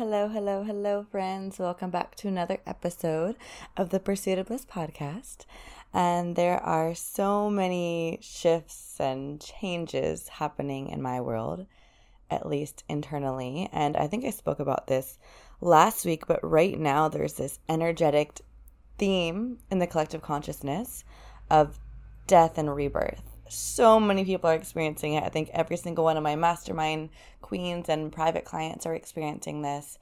Hello, hello, hello, friends. Welcome back to another episode of the Pursuit of Bliss podcast. And there are so many shifts and changes happening in my world, at least internally. And I think I spoke about this last week, but right now there's this energetic theme in the collective consciousness of death and rebirth so many people are experiencing it. I think every single one of my mastermind queens and private clients are experiencing this.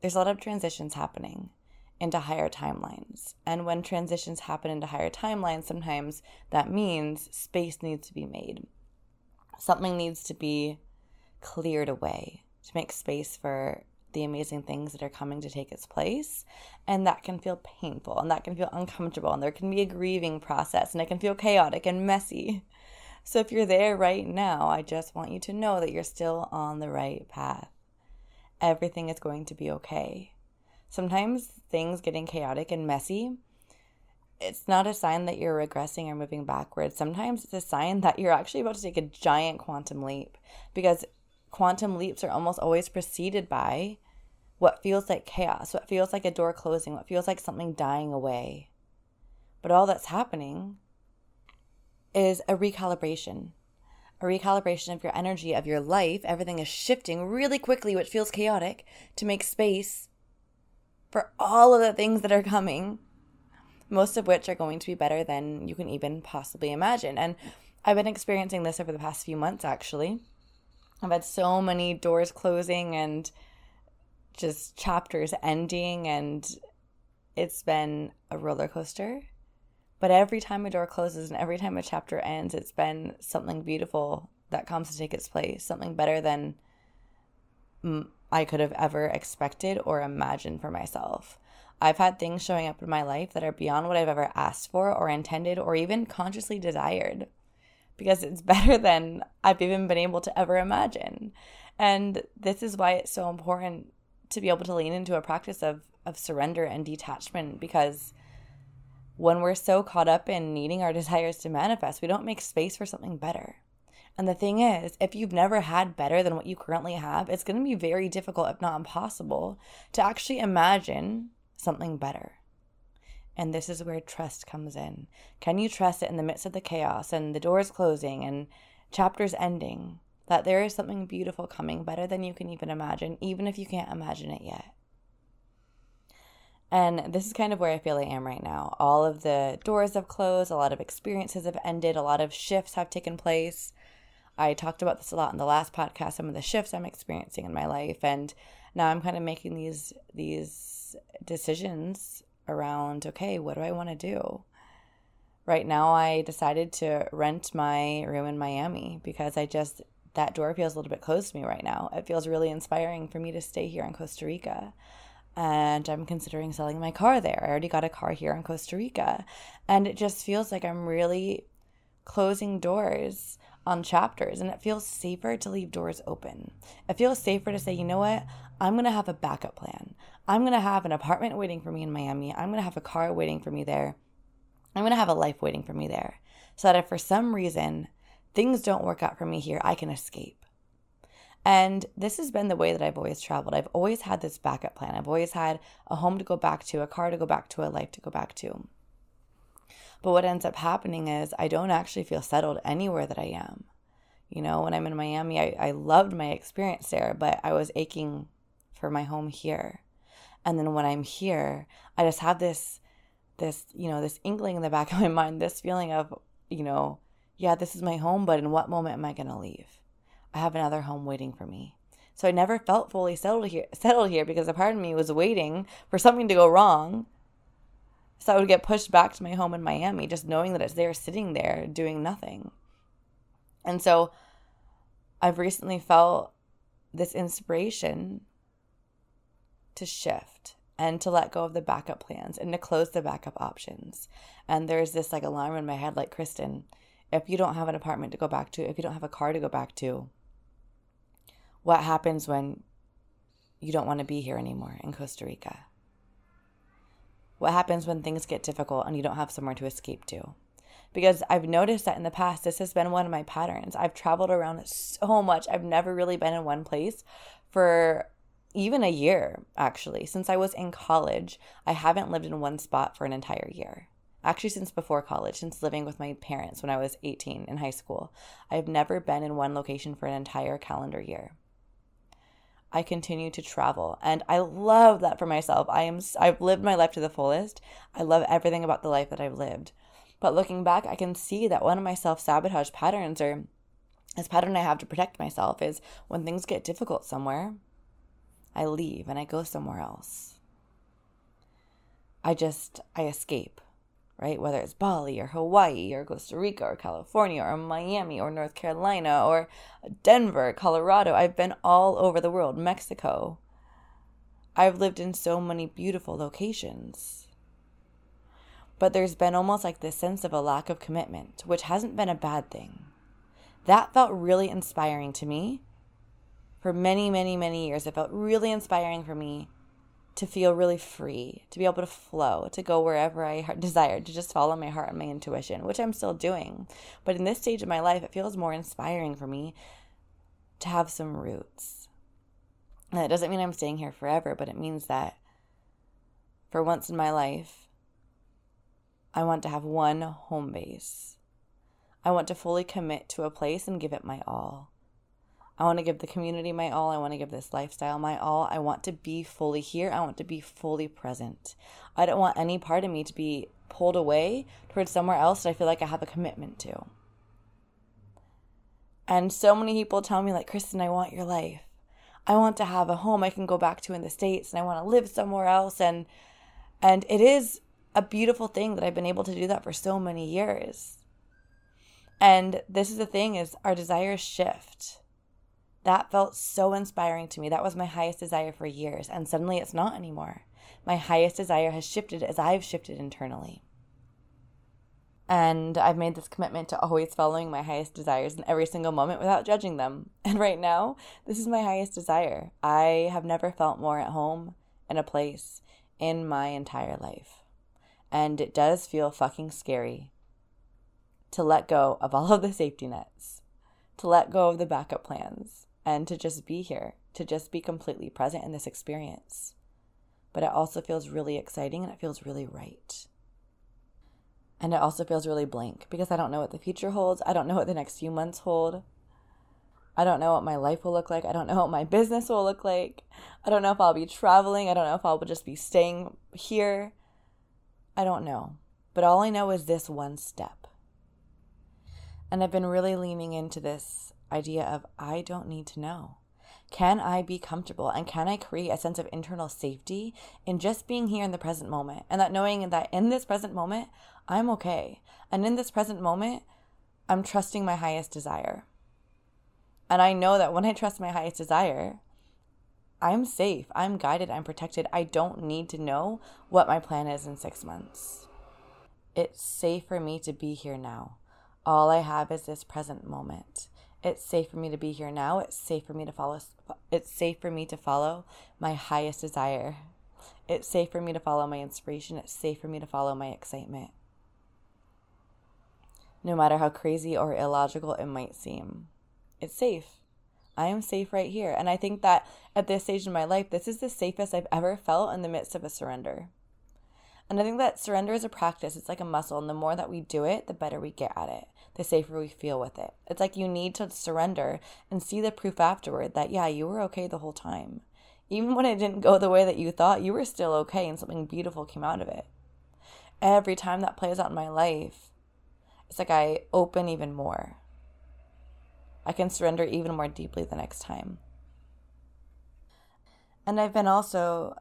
There's a lot of transitions happening into higher timelines. And when transitions happen into higher timelines, sometimes that means space needs to be made. Something needs to be cleared away to make space for the amazing things that are coming to take its place. And that can feel painful and that can feel uncomfortable. And there can be a grieving process and it can feel chaotic and messy. So if you're there right now, I just want you to know that you're still on the right path. Everything is going to be okay. Sometimes things getting chaotic and messy, it's not a sign that you're regressing or moving backwards. Sometimes it's a sign that you're actually about to take a giant quantum leap because quantum leaps are almost always preceded by what feels like chaos, what feels like a door closing, what feels like something dying away. But all that's happening is a recalibration. A recalibration of your energy, of your life. Everything is shifting really quickly, which feels chaotic, to make space for all of the things that are coming, most of which are going to be better than you can even possibly imagine. And I've been experiencing this over the past few months, actually. I've had so many doors closing and just chapters ending, and it's been a roller coaster. But every time a door closes and every time a chapter ends, it's been something beautiful that comes to take its place, something better than I could have ever expected or imagined for myself. I've had things showing up in my life that are beyond what I've ever asked for or intended or even consciously desired because it's better than I've even been able to ever imagine. And this is why it's so important to be able to lean into a practice of, of surrender and detachment because when we're so caught up in needing our desires to manifest, we don't make space for something better. And the thing is, if you've never had better than what you currently have, it's going to be very difficult, if not impossible, to actually imagine something better. And this is where trust comes in. Can you trust it in the midst of the chaos and the doors closing and chapters ending that there is something beautiful coming, better than you can even imagine, even if you can't imagine it yet? And this is kind of where I feel I am right now. All of the doors have closed, a lot of experiences have ended, a lot of shifts have taken place. I talked about this a lot in the last podcast, some of the shifts I'm experiencing in my life. And now I'm kind of making these these decisions around okay, what do I want to do? Right now, I decided to rent my room in Miami because I just, that door feels a little bit closed to me right now. It feels really inspiring for me to stay here in Costa Rica. And I'm considering selling my car there. I already got a car here in Costa Rica. And it just feels like I'm really closing doors on chapters and it feels safer to leave doors open. It feels safer to say, you know what? I'm going to have a backup plan. I'm going to have an apartment waiting for me in Miami. I'm going to have a car waiting for me there. I'm going to have a life waiting for me there. So that if for some reason things don't work out for me here, I can escape. And this has been the way that I've always traveled. I've always had this backup plan. I've always had a home to go back to, a car to go back to, a life to go back to. But what ends up happening is I don't actually feel settled anywhere that I am. You know, when I'm in Miami, I, I loved my experience there, but I was aching for my home here. And then when I'm here, I just have this, this, you know, this inkling in the back of my mind, this feeling of, you know, yeah, this is my home, but in what moment am I going to leave? I have another home waiting for me. So I never felt fully settled here, settled here because a part of me was waiting for something to go wrong. So I would get pushed back to my home in Miami, just knowing that it's there sitting there doing nothing. And so I've recently felt this inspiration to shift and to let go of the backup plans and to close the backup options. And there's this like alarm in my head like, Kristen, if you don't have an apartment to go back to, if you don't have a car to go back to, what happens when you don't want to be here anymore in Costa Rica? What happens when things get difficult and you don't have somewhere to escape to? Because I've noticed that in the past, this has been one of my patterns. I've traveled around so much. I've never really been in one place for even a year, actually. Since I was in college, I haven't lived in one spot for an entire year. Actually, since before college, since living with my parents when I was 18 in high school, I've never been in one location for an entire calendar year. I continue to travel and I love that for myself. I am I've lived my life to the fullest. I love everything about the life that I've lived. But looking back, I can see that one of my self-sabotage patterns or this pattern I have to protect myself is when things get difficult somewhere, I leave and I go somewhere else. I just I escape right? Whether it's Bali or Hawaii or Costa Rica or California or Miami or North Carolina or Denver, Colorado. I've been all over the world, Mexico. I've lived in so many beautiful locations. But there's been almost like this sense of a lack of commitment, which hasn't been a bad thing. That felt really inspiring to me for many, many, many years. It felt really inspiring for me to feel really free, to be able to flow, to go wherever I desired, to just follow my heart and my intuition, which I'm still doing. But in this stage of my life, it feels more inspiring for me to have some roots. And that doesn't mean I'm staying here forever, but it means that for once in my life, I want to have one home base. I want to fully commit to a place and give it my all. I want to give the community my all. I want to give this lifestyle my all. I want to be fully here. I want to be fully present. I don't want any part of me to be pulled away towards somewhere else that I feel like I have a commitment to. And so many people tell me, like, Kristen, I want your life. I want to have a home I can go back to in the States and I want to live somewhere else. And and it is a beautiful thing that I've been able to do that for so many years. And this is the thing is our desires shift that felt so inspiring to me. That was my highest desire for years. And suddenly it's not anymore. My highest desire has shifted as I've shifted internally. And I've made this commitment to always following my highest desires in every single moment without judging them. And right now, this is my highest desire. I have never felt more at home in a place in my entire life. And it does feel fucking scary to let go of all of the safety nets, to let go of the backup plans, and to just be here, to just be completely present in this experience. But it also feels really exciting and it feels really right. And it also feels really blank because I don't know what the future holds. I don't know what the next few months hold. I don't know what my life will look like. I don't know what my business will look like. I don't know if I'll be traveling. I don't know if I'll just be staying here. I don't know. But all I know is this one step. And I've been really leaning into this idea of I don't need to know. Can I be comfortable and can I create a sense of internal safety in just being here in the present moment and that knowing that in this present moment, I'm okay. And in this present moment, I'm trusting my highest desire. And I know that when I trust my highest desire, I'm safe, I'm guided, I'm protected. I don't need to know what my plan is in six months. It's safe for me to be here now. All I have is this present moment. It's safe for me to be here now. It's safe for me to follow it's safe for me to follow my highest desire. It's safe for me to follow my inspiration. It's safe for me to follow my excitement. No matter how crazy or illogical it might seem. It's safe. I am safe right here. And I think that at this stage in my life, this is the safest I've ever felt in the midst of a surrender. And I think that surrender is a practice. It's like a muscle. And the more that we do it, the better we get at it, the safer we feel with it. It's like you need to surrender and see the proof afterward that, yeah, you were okay the whole time. Even when it didn't go the way that you thought, you were still okay and something beautiful came out of it. Every time that plays out in my life, it's like I open even more. I can surrender even more deeply the next time. And I've been also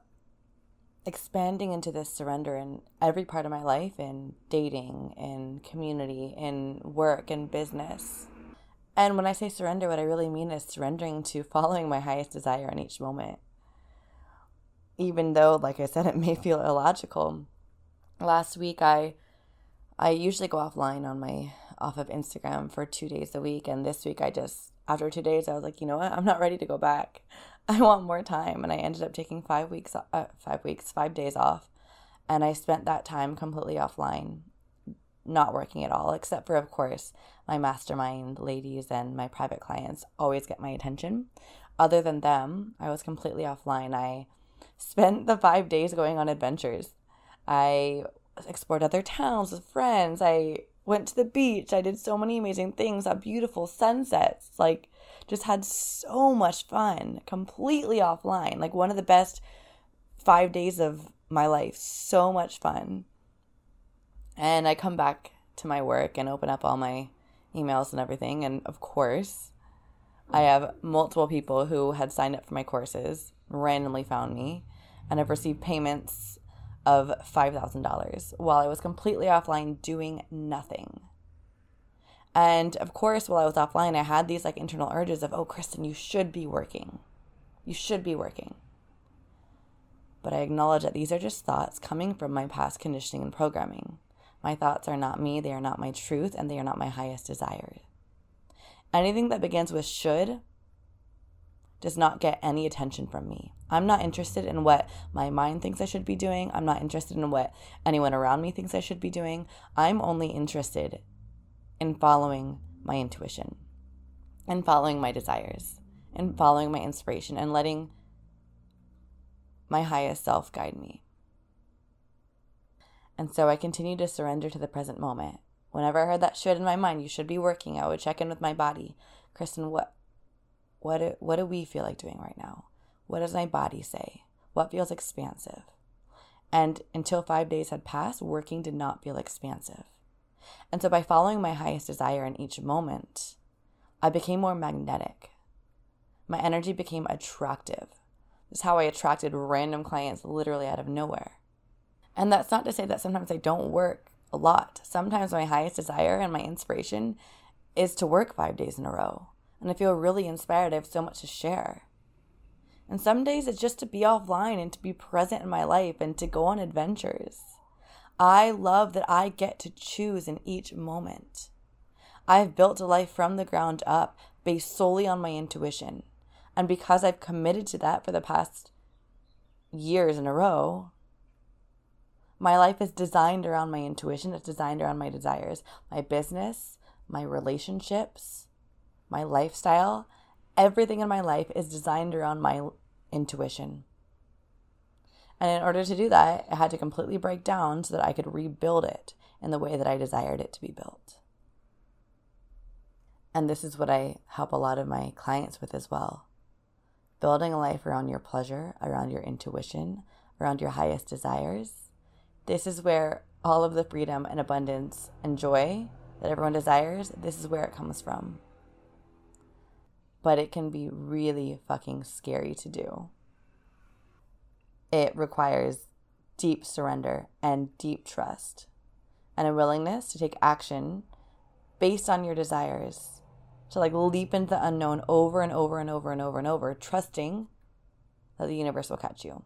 expanding into this surrender in every part of my life in dating, in community, in work, in business. And when I say surrender, what I really mean is surrendering to following my highest desire in each moment. Even though, like I said, it may feel illogical. Last week, I I usually go offline on my off of Instagram for two days a week, and this week I just after two days I was like, you know what, I'm not ready to go back. I want more time, and I ended up taking five weeks, uh, five weeks, five days off, and I spent that time completely offline, not working at all, except for of course my mastermind ladies and my private clients always get my attention. Other than them, I was completely offline. I spent the five days going on adventures. I explored other towns with friends. I went to the beach. I did so many amazing things, saw beautiful sunsets. Like, just had so much fun, completely offline. Like, one of the best five days of my life. So much fun. And I come back to my work and open up all my emails and everything. And of course, I have multiple people who had signed up for my courses, randomly found me, and have received payments of $5,000 while I was completely offline doing nothing. And of course, while I was offline, I had these like internal urges of, oh, Kristen, you should be working. You should be working. But I acknowledge that these are just thoughts coming from my past conditioning and programming. My thoughts are not me, they are not my truth, and they are not my highest desire. Anything that begins with should does not get any attention from me. I'm not interested in what my mind thinks I should be doing. I'm not interested in what anyone around me thinks I should be doing. I'm only interested in following my intuition and following my desires and following my inspiration and letting my highest self guide me. And so I continued to surrender to the present moment. Whenever I heard that should in my mind, you should be working, I would check in with my body. Kristen, what what what do we feel like doing right now? What does my body say? What feels expansive? And until five days had passed, working did not feel expansive. And so by following my highest desire in each moment, I became more magnetic. My energy became attractive. This is how I attracted random clients literally out of nowhere. And that's not to say that sometimes I don't work a lot. Sometimes my highest desire and my inspiration is to work five days in a row. And I feel really inspired. I have so much to share. And some days it's just to be offline and to be present in my life and to go on adventures. I love that I get to choose in each moment. I've built a life from the ground up based solely on my intuition. And because I've committed to that for the past years in a row, my life is designed around my intuition, it's designed around my desires, my business, my relationships, my lifestyle. Everything in my life is designed around my intuition. And in order to do that, I had to completely break down so that I could rebuild it in the way that I desired it to be built. And this is what I help a lot of my clients with as well. Building a life around your pleasure, around your intuition, around your highest desires. This is where all of the freedom and abundance and joy that everyone desires, this is where it comes from. But it can be really fucking scary to do it requires deep surrender and deep trust and a willingness to take action based on your desires to like leap into the unknown over and over and over and over and over trusting that the universe will catch you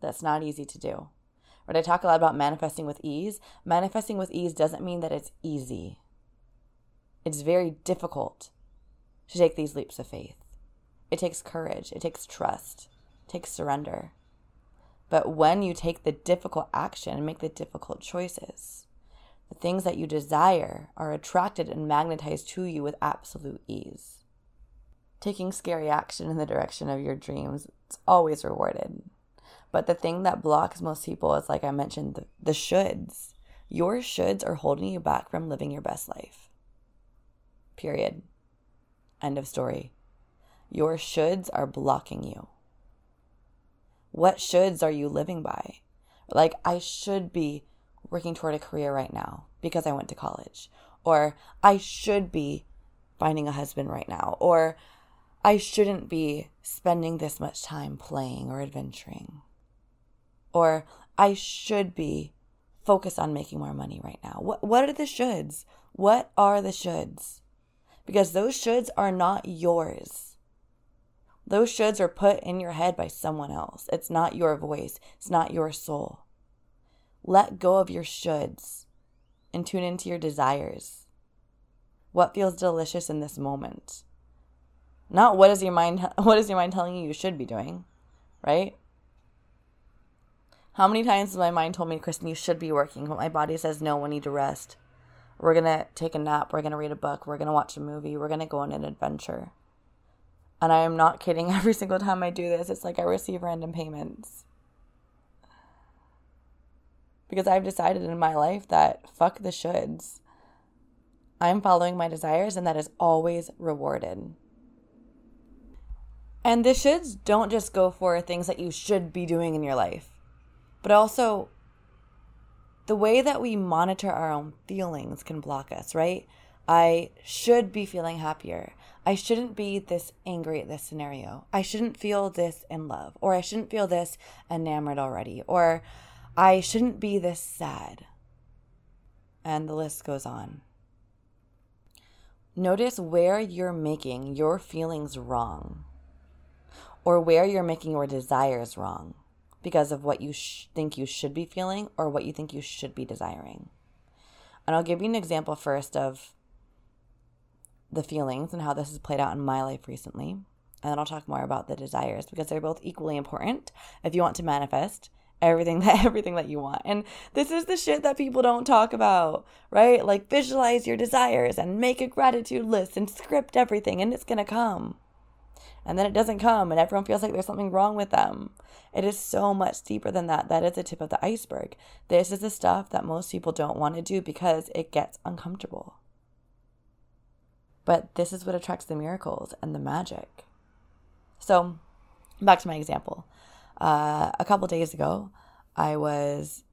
that's not easy to do When I talk a lot about manifesting with ease. Manifesting with ease doesn't mean that it's easy. It's very difficult to take these leaps of faith. It takes courage, it takes trust, it takes surrender. But when you take the difficult action and make the difficult choices, the things that you desire are attracted and magnetized to you with absolute ease. Taking scary action in the direction of your dreams, it's always rewarded. But the thing that blocks most people is, like I mentioned, the, the shoulds. Your shoulds are holding you back from living your best life. Period. End of story. Your shoulds are blocking you. What shoulds are you living by? Like, I should be working toward a career right now because I went to college. or I should be finding a husband right now, or I shouldn't be spending this much time playing or adventuring, or I should be focused on making more money right now. What, what are the shoulds? What are the shoulds? Because those shoulds are not yours. Those shoulds are put in your head by someone else. It's not your voice, it's not your soul. Let go of your shoulds and tune into your desires. What feels delicious in this moment? Not what is your mind what is your mind telling you you should be doing, right? How many times has my mind told me, Kristen, you should be working, but my body says no, we need to rest. We're gonna take a nap, we're gonna read a book, we're gonna watch a movie, we're gonna go on an adventure. And I am not kidding, every single time I do this, it's like I receive random payments. Because I've decided in my life that fuck the shoulds. I'm following my desires, and that is always rewarded. And the shoulds don't just go for things that you should be doing in your life, but also the way that we monitor our own feelings can block us, right? I should be feeling happier. I shouldn't be this angry at this scenario. I shouldn't feel this in love, or I shouldn't feel this enamored already, or I shouldn't be this sad. And the list goes on. Notice where you're making your feelings wrong or where you're making your desires wrong because of what you sh- think you should be feeling or what you think you should be desiring. And I'll give you an example first of the feelings and how this has played out in my life recently. And then I'll talk more about the desires because they're both equally important if you want to manifest everything that everything that you want. And this is the shit that people don't talk about, right? Like visualize your desires and make a gratitude list and script everything and it's going to come. And then it doesn't come and everyone feels like there's something wrong with them. It is so much deeper than that. That is the tip of the iceberg. This is the stuff that most people don't want to do because it gets uncomfortable. But this is what attracts the miracles and the magic. So, back to my example. Uh, a couple days ago, I was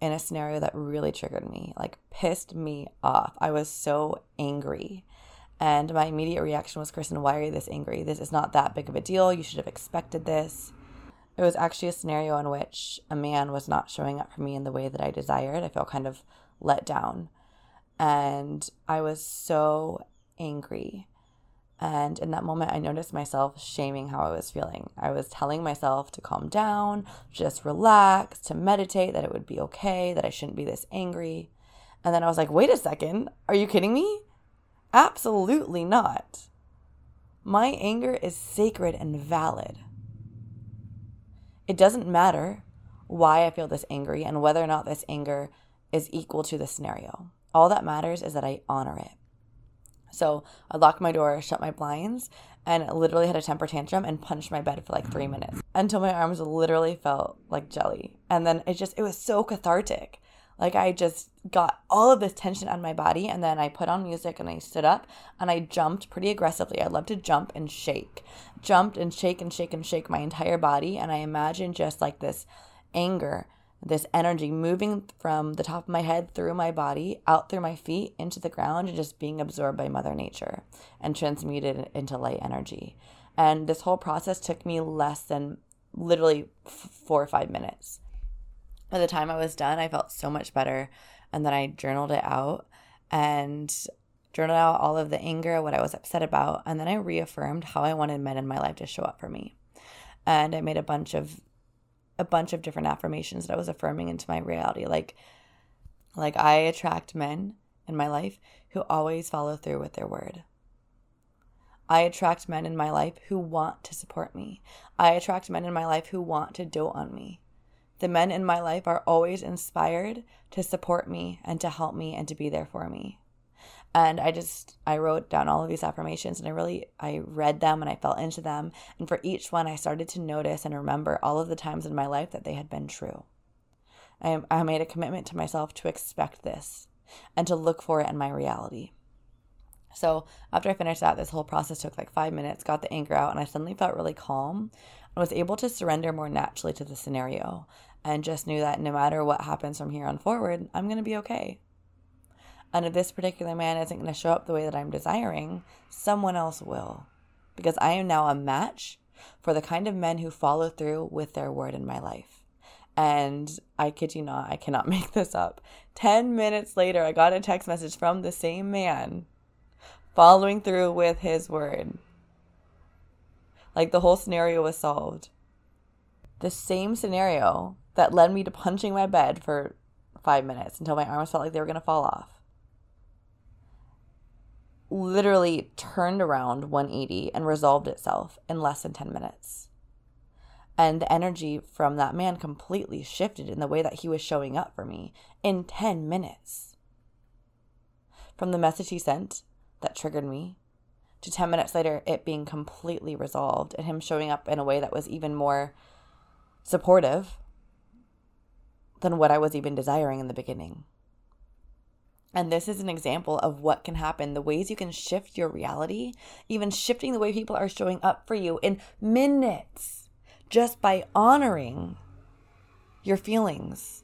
in a scenario that really triggered me, like pissed me off. I was so angry. And my immediate reaction was, Kristen, why are you this angry? This is not that big of a deal. You should have expected this. It was actually a scenario in which a man was not showing up for me in the way that I desired. I felt kind of let down. And I was so angry. And in that moment, I noticed myself shaming how I was feeling. I was telling myself to calm down, just relax, to meditate, that it would be okay, that I shouldn't be this angry. And then I was like, wait a second, are you kidding me? Absolutely not. My anger is sacred and valid. It doesn't matter why I feel this angry and whether or not this anger is equal to the scenario. All that matters is that I honor it. So I locked my door, shut my blinds, and literally had a temper tantrum and punched my bed for like three minutes until my arms literally felt like jelly. And then it just, it was so cathartic. Like I just got all of this tension on my body and then I put on music and I stood up and I jumped pretty aggressively. I love to jump and shake. Jumped and shake and shake and shake my entire body and I imagined just like this anger this energy moving from the top of my head through my body, out through my feet, into the ground, and just being absorbed by Mother Nature and transmuted into light energy. And this whole process took me less than literally four or five minutes. By the time I was done, I felt so much better. And then I journaled it out and journaled out all of the anger, what I was upset about. And then I reaffirmed how I wanted men in my life to show up for me. And I made a bunch of a bunch of different affirmations that I was affirming into my reality. Like, like I attract men in my life who always follow through with their word. I attract men in my life who want to support me. I attract men in my life who want to dote on me. The men in my life are always inspired to support me and to help me and to be there for me and i just i wrote down all of these affirmations and i really i read them and i fell into them. And for each one i started to notice and remember all of the times in my life that they had been true. I, I made a commitment to myself to expect this and to look for it in my reality. So after i finished that this whole process took like five minutes got the anchor out and i suddenly felt really calm and was able to surrender more naturally to the scenario and just knew that no matter what happens from here on forward i'm going to be okay And if this particular man isn't going to show up the way that I'm desiring, someone else will. Because I am now a match for the kind of men who follow through with their word in my life. And I kid you not, I cannot make this up. 10 minutes later, I got a text message from the same man following through with his word. Like the whole scenario was solved. The same scenario that led me to punching my bed for five minutes until my arms felt like they were going to fall off. Literally turned around 180 and resolved itself in less than 10 minutes. And the energy from that man completely shifted in the way that he was showing up for me in 10 minutes. From the message he sent that triggered me to 10 minutes later, it being completely resolved and him showing up in a way that was even more supportive than what I was even desiring in the beginning. And this is an example of what can happen, the ways you can shift your reality, even shifting the way people are showing up for you in minutes, just by honoring your feelings,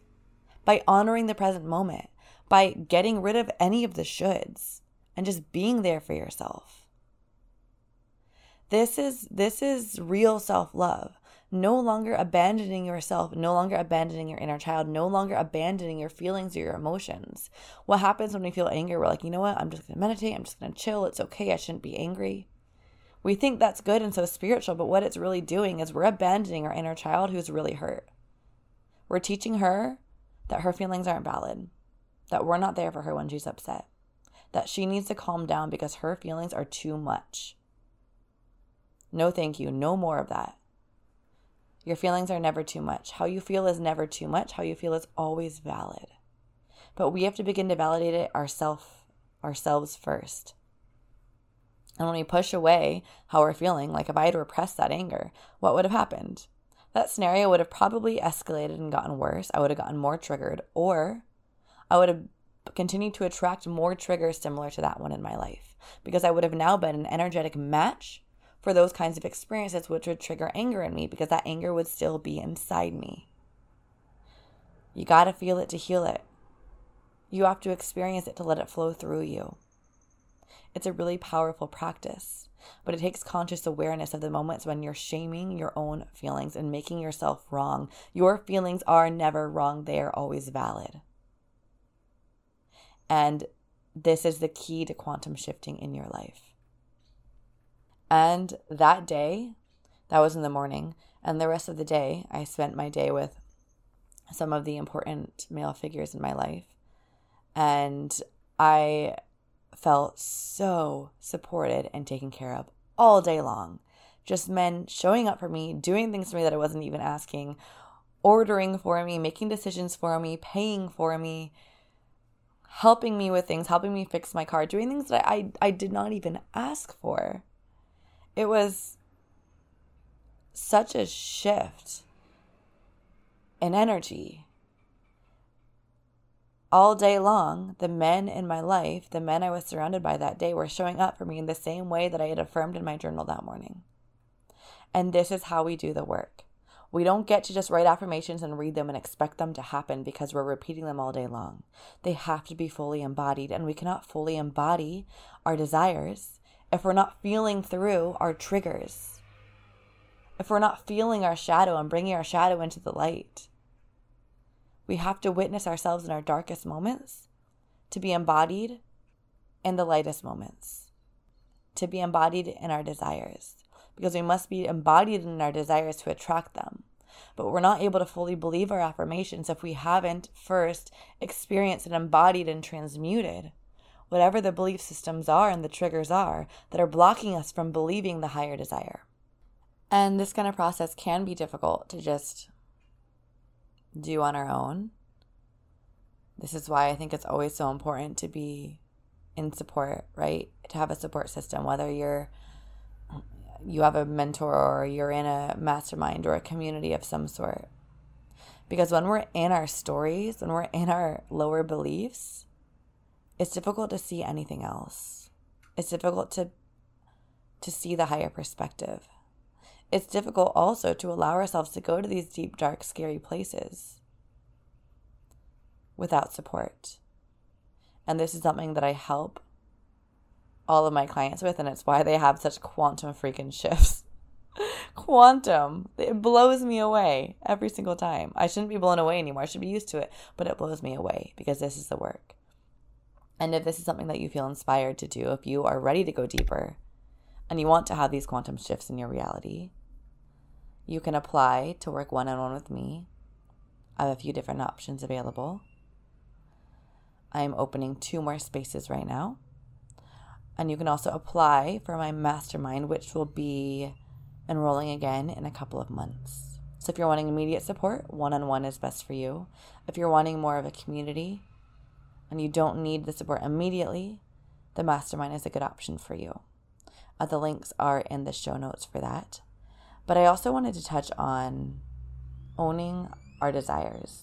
by honoring the present moment, by getting rid of any of the shoulds and just being there for yourself. This is this is real self-love no longer abandoning yourself, no longer abandoning your inner child, no longer abandoning your feelings or your emotions. What happens when we feel anger? We're like, you know what? I'm just going to meditate. I'm just going to chill. It's okay. I shouldn't be angry. We think that's good and so spiritual, but what it's really doing is we're abandoning our inner child who's really hurt. We're teaching her that her feelings aren't valid, that we're not there for her when she's upset, that she needs to calm down because her feelings are too much. No, thank you. No more of that. Your feelings are never too much. How you feel is never too much. How you feel is always valid. But we have to begin to validate it ourselves ourselves first. And when we push away how we're feeling, like if I had repressed that anger, what would have happened? That scenario would have probably escalated and gotten worse. I would have gotten more triggered, or I would have continued to attract more triggers similar to that one in my life because I would have now been an energetic match for those kinds of experiences, which would trigger anger in me because that anger would still be inside me. You got to feel it to heal it. You have to experience it to let it flow through you. It's a really powerful practice, but it takes conscious awareness of the moments when you're shaming your own feelings and making yourself wrong. Your feelings are never wrong, they are always valid. And this is the key to quantum shifting in your life. And that day, that was in the morning, and the rest of the day, I spent my day with some of the important male figures in my life. And I felt so supported and taken care of all day long. Just men showing up for me, doing things for me that I wasn't even asking, ordering for me, making decisions for me, paying for me, helping me with things, helping me fix my car, doing things that I, I did not even ask for. It was such a shift in energy. All day long, the men in my life, the men I was surrounded by that day, were showing up for me in the same way that I had affirmed in my journal that morning. And this is how we do the work. We don't get to just write affirmations and read them and expect them to happen because we're repeating them all day long. They have to be fully embodied, and we cannot fully embody our desires if we're not feeling through our triggers, if we're not feeling our shadow and bringing our shadow into the light. We have to witness ourselves in our darkest moments to be embodied in the lightest moments, to be embodied in our desires, because we must be embodied in our desires to attract them. But we're not able to fully believe our affirmations if we haven't first experienced and embodied and transmuted whatever the belief systems are and the triggers are that are blocking us from believing the higher desire. And this kind of process can be difficult to just do on our own. This is why I think it's always so important to be in support, right? To have a support system, whether you're you have a mentor or you're in a mastermind or a community of some sort. Because when we're in our stories, when we're in our lower beliefs, it's difficult to see anything else. It's difficult to to see the higher perspective. It's difficult also to allow ourselves to go to these deep, dark, scary places without support. And this is something that I help all of my clients with, and it's why they have such quantum freaking shifts. quantum. It blows me away every single time. I shouldn't be blown away anymore. I should be used to it, but it blows me away because this is the work. And if this is something that you feel inspired to do, if you are ready to go deeper and you want to have these quantum shifts in your reality, you can apply to work one on one with me. I have a few different options available. I am opening two more spaces right now. And you can also apply for my mastermind, which will be enrolling again in a couple of months. So if you're wanting immediate support, one on one is best for you. If you're wanting more of a community and you don't need the support immediately, the mastermind is a good option for you. Uh, the links are in the show notes for that. But I also wanted to touch on owning our desires.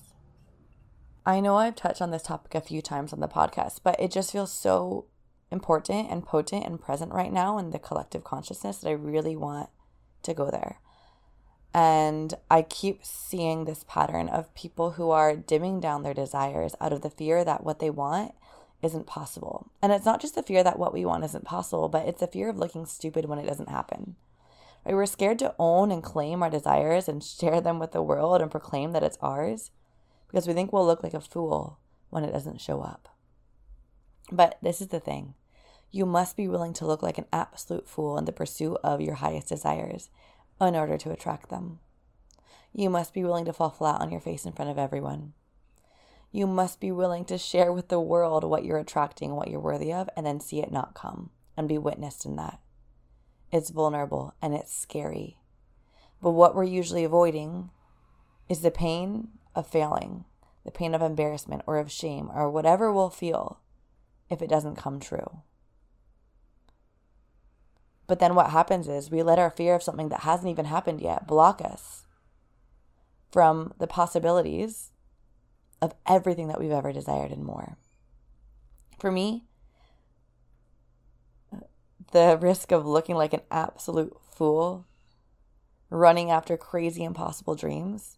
I know I've touched on this topic a few times on the podcast, but it just feels so important and potent and present right now in the collective consciousness that I really want to go there. And I keep seeing this pattern of people who are dimming down their desires out of the fear that what they want isn't possible. And it's not just the fear that what we want isn't possible, but it's the fear of looking stupid when it doesn't happen. We're scared to own and claim our desires and share them with the world and proclaim that it's ours because we think we'll look like a fool when it doesn't show up. But this is the thing you must be willing to look like an absolute fool in the pursuit of your highest desires in order to attract them. You must be willing to fall flat on your face in front of everyone. You must be willing to share with the world what you're attracting, what you're worthy of, and then see it not come and be witnessed in that. It's vulnerable and it's scary. But what we're usually avoiding is the pain of failing, the pain of embarrassment or of shame or whatever we'll feel if it doesn't come true. But then what happens is we let our fear of something that hasn't even happened yet block us from the possibilities of everything that we've ever desired and more. For me, the risk of looking like an absolute fool, running after crazy impossible dreams,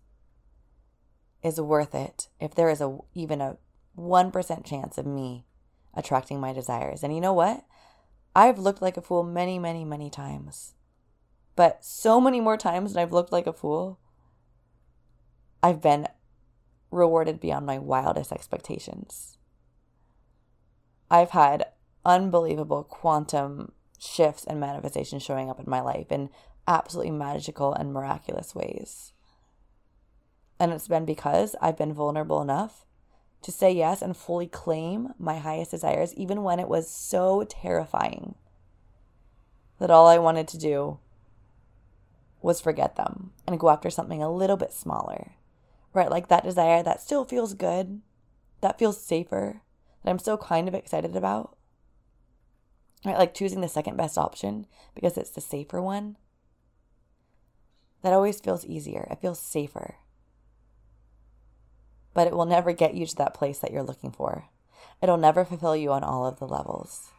is worth it if there is a even a 1% chance of me attracting my desires. And you know what? I've looked like a fool many, many, many times. But so many more times than I've looked like a fool, I've been rewarded beyond my wildest expectations. I've had unbelievable quantum shifts and manifestations showing up in my life in absolutely magical and miraculous ways. And it's been because I've been vulnerable enough to say yes and fully claim my highest desires, even when it was so terrifying that all I wanted to do was forget them and go after something a little bit smaller, right? Like that desire that still feels good, that feels safer, that I'm still kind of excited about, right? Like choosing the second best option because it's the safer one. That always feels easier. It feels safer but it will never get you to that place that you're looking for. It'll never fulfill you on all of the levels.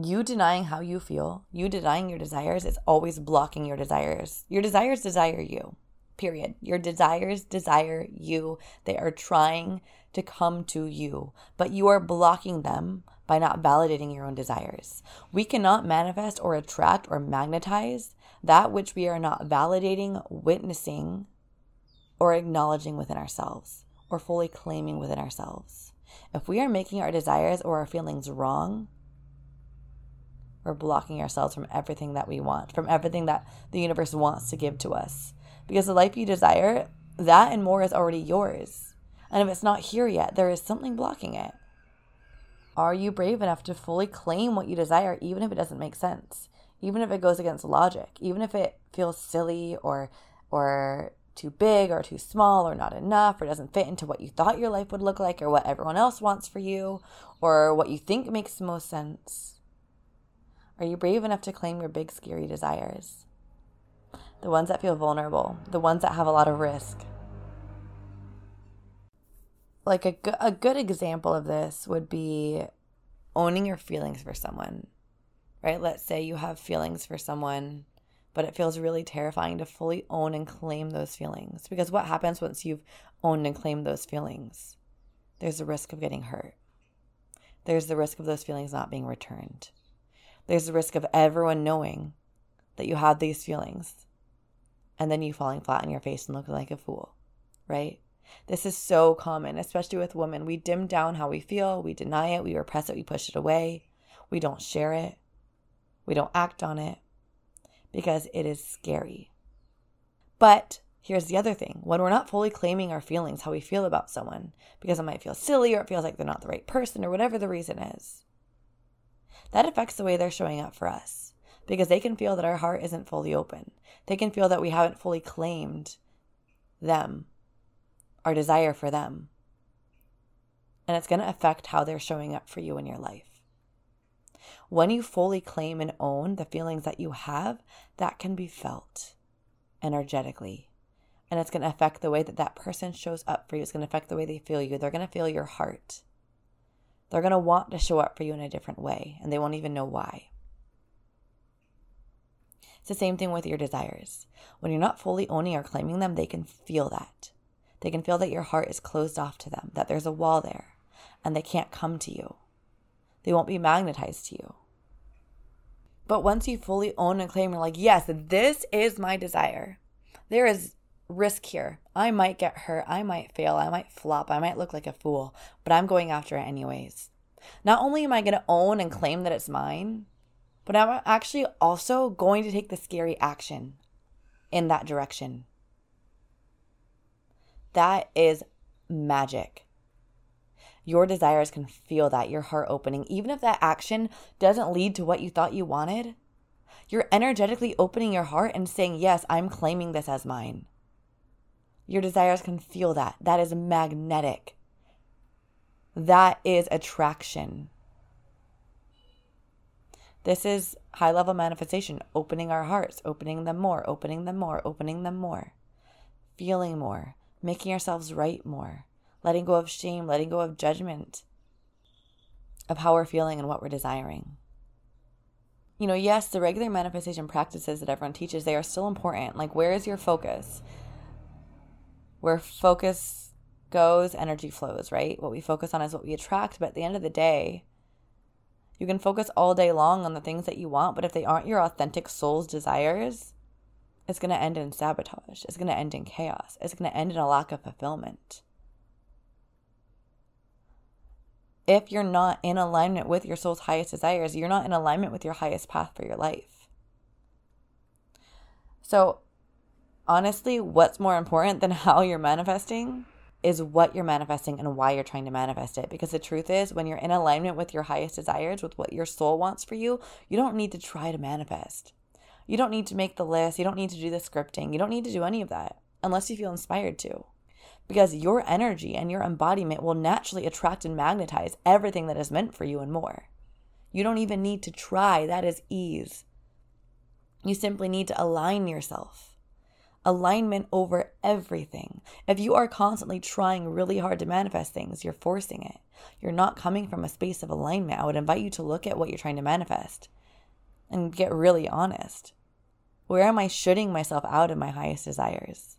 You denying how you feel, you denying your desires, is always blocking your desires. Your desires desire you, period. Your desires desire you. They are trying to come to you, but you are blocking them by not validating your own desires. We cannot manifest or attract or magnetize that which we are not validating, witnessing, or acknowledging within ourselves or fully claiming within ourselves. If we are making our desires or our feelings wrong, we're blocking ourselves from everything that we want, from everything that the universe wants to give to us. Because the life you desire, that and more is already yours. And if it's not here yet, there is something blocking it. Are you brave enough to fully claim what you desire, even if it doesn't make sense? Even if it goes against logic, even if it feels silly or or too big or too small or not enough or doesn't fit into what you thought your life would look like or what everyone else wants for you or what you think makes the most sense? Are you brave enough to claim your big, scary desires? The ones that feel vulnerable, the ones that have a lot of risk. Like a, a good example of this would be owning your feelings for someone, right? Let's say you have feelings for someone but it feels really terrifying to fully own and claim those feelings. Because what happens once you've owned and claimed those feelings? There's a risk of getting hurt. there's the risk of those feelings not being returned. There's the risk of everyone knowing that you have these feelings and then you falling flat on your face and looking like a fool, right? This is so common, especially with women. We dim down how we feel, we deny it, we repress it, we push it away, we don't share it, we don't act on it because it is scary. But here's the other thing when we're not fully claiming our feelings, how we feel about someone, because it might feel silly or it feels like they're not the right person or whatever the reason is, that affects the way they're showing up for us because they can feel that our heart isn't fully open. They can feel that we haven't fully claimed them, our desire for them. And it's going to affect how they're showing up for you in your life. When you fully claim and own the feelings that you have, that can be felt energetically. And it's going to affect the way that that person shows up for you. It's going to affect the way they feel you. They're going to feel your heart. They're going to want to show up for you in a different way, and they won't even know why. It's the same thing with your desires. When you're not fully owning or claiming them, they can feel that. They can feel that your heart is closed off to them, that there's a wall there, and they can't come to you. They won't be magnetized to you. But once you fully own and claim, you're like, yes, this is my desire. There is risk here. I might get hurt. I might fail. I might flop. I might look like a fool, but I'm going after it anyways. Not only am I going to own and claim that it's mine, but I'm actually also going to take the scary action in that direction. That is magic. Your desires can feel that, your heart opening. Even if that action doesn't lead to what you thought you wanted, you're energetically opening your heart and saying, Yes, I'm claiming this as mine. Your desires can feel that. That is magnetic. That is attraction. This is high level manifestation, opening our hearts, opening them more, opening them more, opening them more, feeling more, making ourselves right more letting go of shame, letting go of judgment of how we're feeling and what we're desiring. You know, yes, the regular manifestation practices that everyone teaches, they are still important. Like, where is your focus? Where focus goes, energy flows, right? What we focus on is what we attract. But at the end of the day, you can focus all day long on the things that you want, but if they aren't your authentic soul's desires, it's going to end in sabotage. It's going to end in chaos. It's going to end in a lack of fulfillment. If you're not in alignment with your soul's highest desires, you're not in alignment with your highest path for your life. So, honestly, what's more important than how you're manifesting is what you're manifesting and why you're trying to manifest it. Because the truth is, when you're in alignment with your highest desires, with what your soul wants for you, you don't need to try to manifest. You don't need to make the list. You don't need to do the scripting. You don't need to do any of that unless you feel inspired to because your energy and your embodiment will naturally attract and magnetize everything that is meant for you and more. You don't even need to try, that is ease. You simply need to align yourself. Alignment over everything. If you are constantly trying really hard to manifest things, you're forcing it. You're not coming from a space of alignment. I would invite you to look at what you're trying to manifest and get really honest. Where am I shooting myself out of my highest desires?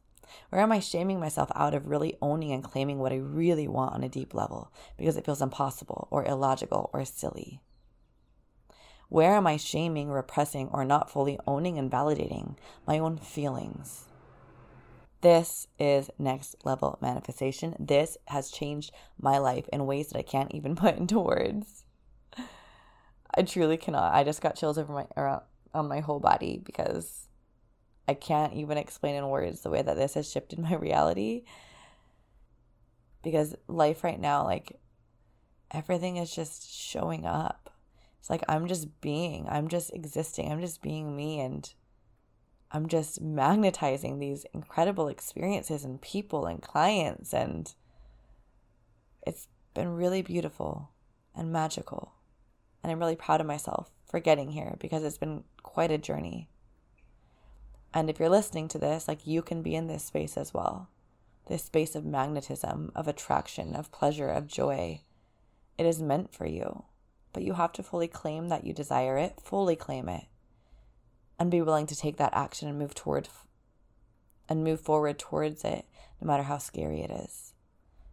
Or am I shaming myself out of really owning and claiming what I really want on a deep level because it feels impossible or illogical or silly? Where am I shaming, repressing, or not fully owning and validating my own feelings? This is next level manifestation. This has changed my life in ways that I can't even put into words. I truly cannot. I just got chills over my around on my whole body because I can't even explain in words the way that this has shifted my reality. Because life right now, like everything is just showing up. It's like I'm just being, I'm just existing, I'm just being me, and I'm just magnetizing these incredible experiences and people and clients. And it's been really beautiful and magical. And I'm really proud of myself for getting here because it's been quite a journey. And if you're listening to this, like you can be in this space as well this space of magnetism, of attraction, of pleasure, of joy. It is meant for you, but you have to fully claim that you desire it, fully claim it, and be willing to take that action and move toward and move forward towards it, no matter how scary it is,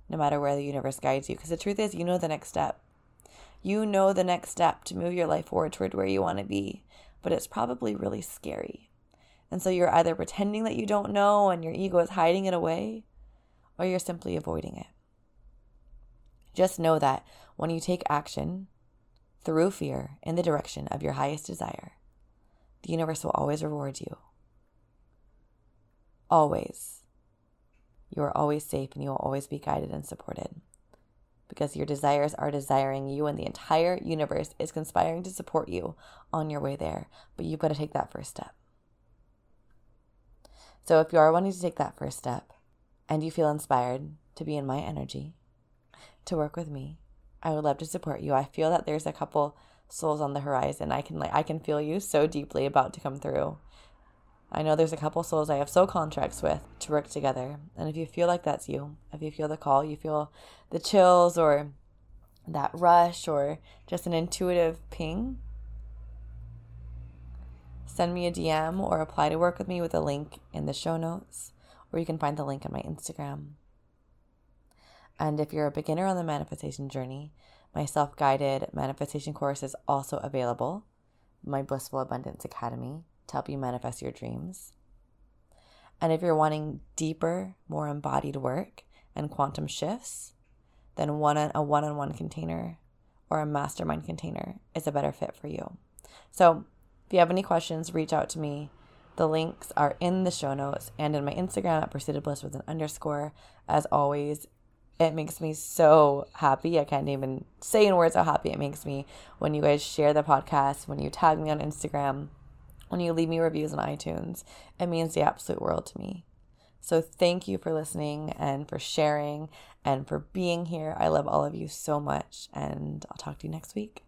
no matter where the universe guides you. Because the truth is, you know the next step. You know the next step to move your life forward toward where you want to be, but it's probably really scary. And so you're either pretending that you don't know and your ego is hiding it away, or you're simply avoiding it. Just know that when you take action through fear in the direction of your highest desire, the universe will always reward you. Always. You are always safe and you will always be guided and supported because your desires are desiring you and the entire universe is conspiring to support you on your way there. But you've got to take that first step. So if you are wanting to take that first step and you feel inspired to be in my energy, to work with me, I would love to support you. I feel that there's a couple souls on the horizon. I can like I can feel you so deeply about to come through. I know there's a couple souls I have soul contracts with to work together. And if you feel like that's you, if you feel the call, you feel the chills or that rush or just an intuitive ping, send me a DM or apply to work with me with a link in the show notes, or you can find the link on my Instagram. And if you're a beginner on the manifestation journey, my self guided manifestation course is also available, my Blissful Abundance Academy to help you manifest your dreams. And if you're wanting deeper, more embodied work and quantum shifts, then one a one-on-one container or a mastermind container is a better fit for you. So, if you have any questions, reach out to me. The links are in the show notes and in my Instagram at Pursuit of Bliss with an underscore. As always, it makes me so happy. I can't even say in words how happy it makes me when you guys share the podcast, when you tag me on Instagram, when you leave me reviews on iTunes. It means the absolute world to me. So thank you for listening and for sharing and for being here. I love all of you so much, and I'll talk to you next week.